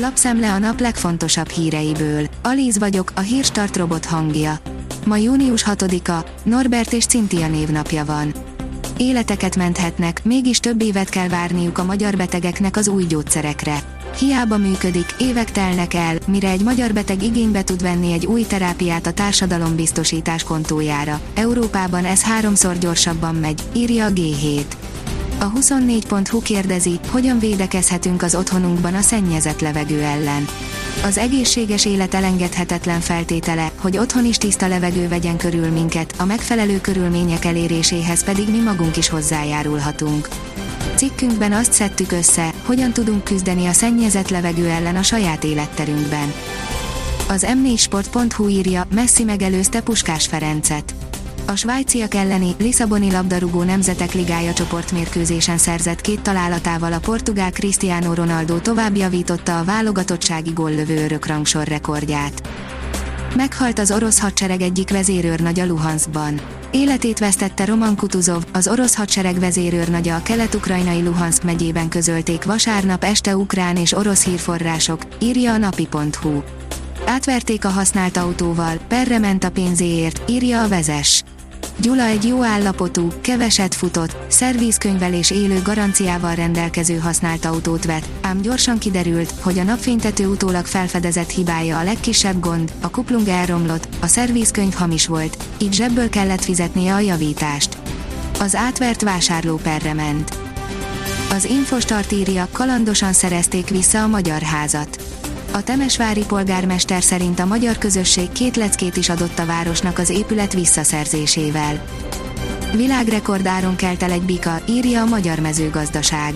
Lapszemle a nap legfontosabb híreiből. Alíz vagyok, a hírstart robot hangja. Ma június 6-a, Norbert és Cintia névnapja van. Életeket menthetnek, mégis több évet kell várniuk a magyar betegeknek az új gyógyszerekre. Hiába működik, évek telnek el, mire egy magyar beteg igénybe tud venni egy új terápiát a társadalombiztosítás kontójára. Európában ez háromszor gyorsabban megy, írja a G7. A 24.hu kérdezi, hogyan védekezhetünk az otthonunkban a szennyezett levegő ellen. Az egészséges élet elengedhetetlen feltétele, hogy otthon is tiszta levegő vegyen körül minket, a megfelelő körülmények eléréséhez pedig mi magunk is hozzájárulhatunk. Cikkünkben azt szedtük össze, hogyan tudunk küzdeni a szennyezett levegő ellen a saját életterünkben. Az m4sport.hu írja, Messi megelőzte Puskás Ferencet a svájciak elleni Lisszaboni labdarúgó nemzetek ligája csoportmérkőzésen szerzett két találatával a portugál Cristiano Ronaldo tovább javította a válogatottsági góllövő örökrangsor rekordját. Meghalt az orosz hadsereg egyik vezérőrnagya Luhanskban. Életét vesztette Roman Kutuzov, az orosz hadsereg vezérőrnagya a kelet-ukrajnai Luhansk megyében közölték vasárnap este ukrán és orosz hírforrások, írja a napi.hu. Átverték a használt autóval, perre ment a pénzéért, írja a vezes. Gyula egy jó állapotú, keveset futott, szervízkönyvelés élő garanciával rendelkező használt autót vett, ám gyorsan kiderült, hogy a napfénytető utólag felfedezett hibája a legkisebb gond, a kuplung elromlott, a szervízkönyv hamis volt, így zsebből kellett fizetnie a javítást. Az átvert vásárló perre ment. Az Infostart írja, kalandosan szerezték vissza a magyar házat a Temesvári polgármester szerint a magyar közösség két leckét is adott a városnak az épület visszaszerzésével. Világrekordáron kelt el egy bika, írja a Magyar Mezőgazdaság.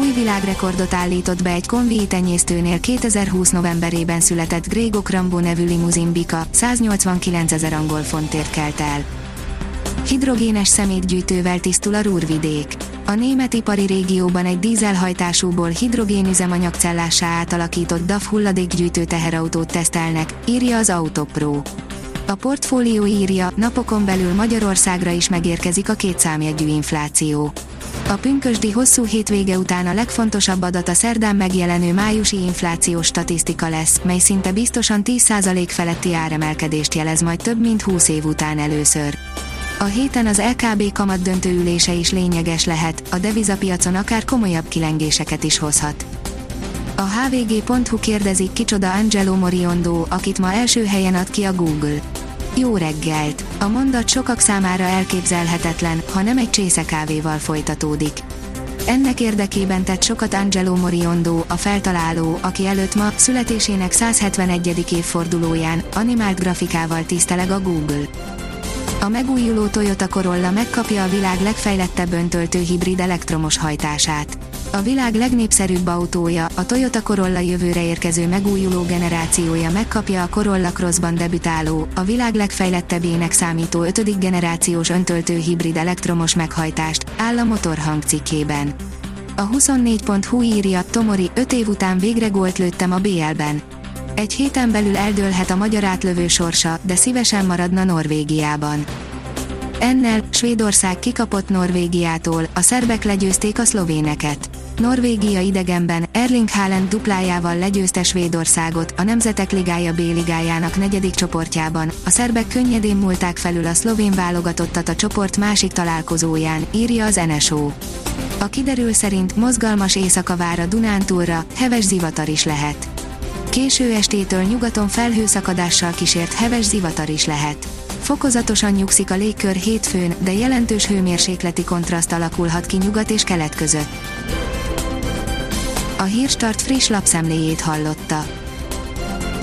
Új világrekordot állított be egy konvii tenyésztőnél 2020 novemberében született Grégok Rambó nevű limuzin bika, 189 ezer angol fontért kelt el. Hidrogénes szemétgyűjtővel tisztul a Rúrvidék a német ipari régióban egy dízelhajtásúból hidrogénüzemanyagcellássá átalakított DAF hulladékgyűjtő teherautót tesztelnek, írja az Autopro. A portfólió írja, napokon belül Magyarországra is megérkezik a kétszámjegyű infláció. A pünkösdi hosszú hétvége után a legfontosabb adat a szerdán megjelenő májusi inflációs statisztika lesz, mely szinte biztosan 10% feletti áremelkedést jelez majd több mint 20 év után először. A héten az LKB kamat döntőülése is lényeges lehet, a devizapiacon akár komolyabb kilengéseket is hozhat. A hvg.hu kérdezik kicsoda Angelo Moriondo, akit ma első helyen ad ki a Google. Jó reggelt! A mondat sokak számára elképzelhetetlen, ha nem egy csésze kávéval folytatódik. Ennek érdekében tett sokat Angelo Moriondo, a feltaláló, aki előtt ma, születésének 171. évfordulóján, animált grafikával tiszteleg a Google. A megújuló Toyota Corolla megkapja a világ legfejlettebb öntöltő hibrid elektromos hajtását. A világ legnépszerűbb autója, a Toyota Corolla jövőre érkező megújuló generációja megkapja a Corolla Crossban debütáló, a világ legfejlettebbjének számító 5. generációs öntöltő hibrid elektromos meghajtást, áll a motorhang cikkében. A 24.hu írja, Tomori 5 év után végre gólt lőttem a BL-ben. Egy héten belül eldőlhet a magyar átlövő sorsa, de szívesen maradna Norvégiában. Ennel Svédország kikapott Norvégiától, a szerbek legyőzték a szlovéneket. Norvégia idegenben Erling Haaland duplájával legyőzte Svédországot a Nemzetek Ligája B ligájának negyedik csoportjában. A szerbek könnyedén múlták felül a szlovén válogatottat a csoport másik találkozóján, írja az NSO. A kiderül szerint mozgalmas éjszaka vár a Dunántúlra, heves zivatar is lehet. Késő estétől nyugaton felhőszakadással kísért heves zivatar is lehet. Fokozatosan nyugszik a légkör hétfőn, de jelentős hőmérsékleti kontraszt alakulhat ki nyugat és kelet között. A Hírstart friss lapszemléjét hallotta.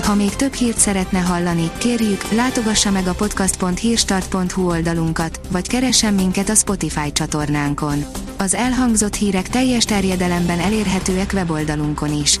Ha még több hírt szeretne hallani, kérjük, látogassa meg a podcast.hírstart.hu oldalunkat, vagy keressen minket a Spotify csatornánkon. Az elhangzott hírek teljes terjedelemben elérhetőek weboldalunkon is.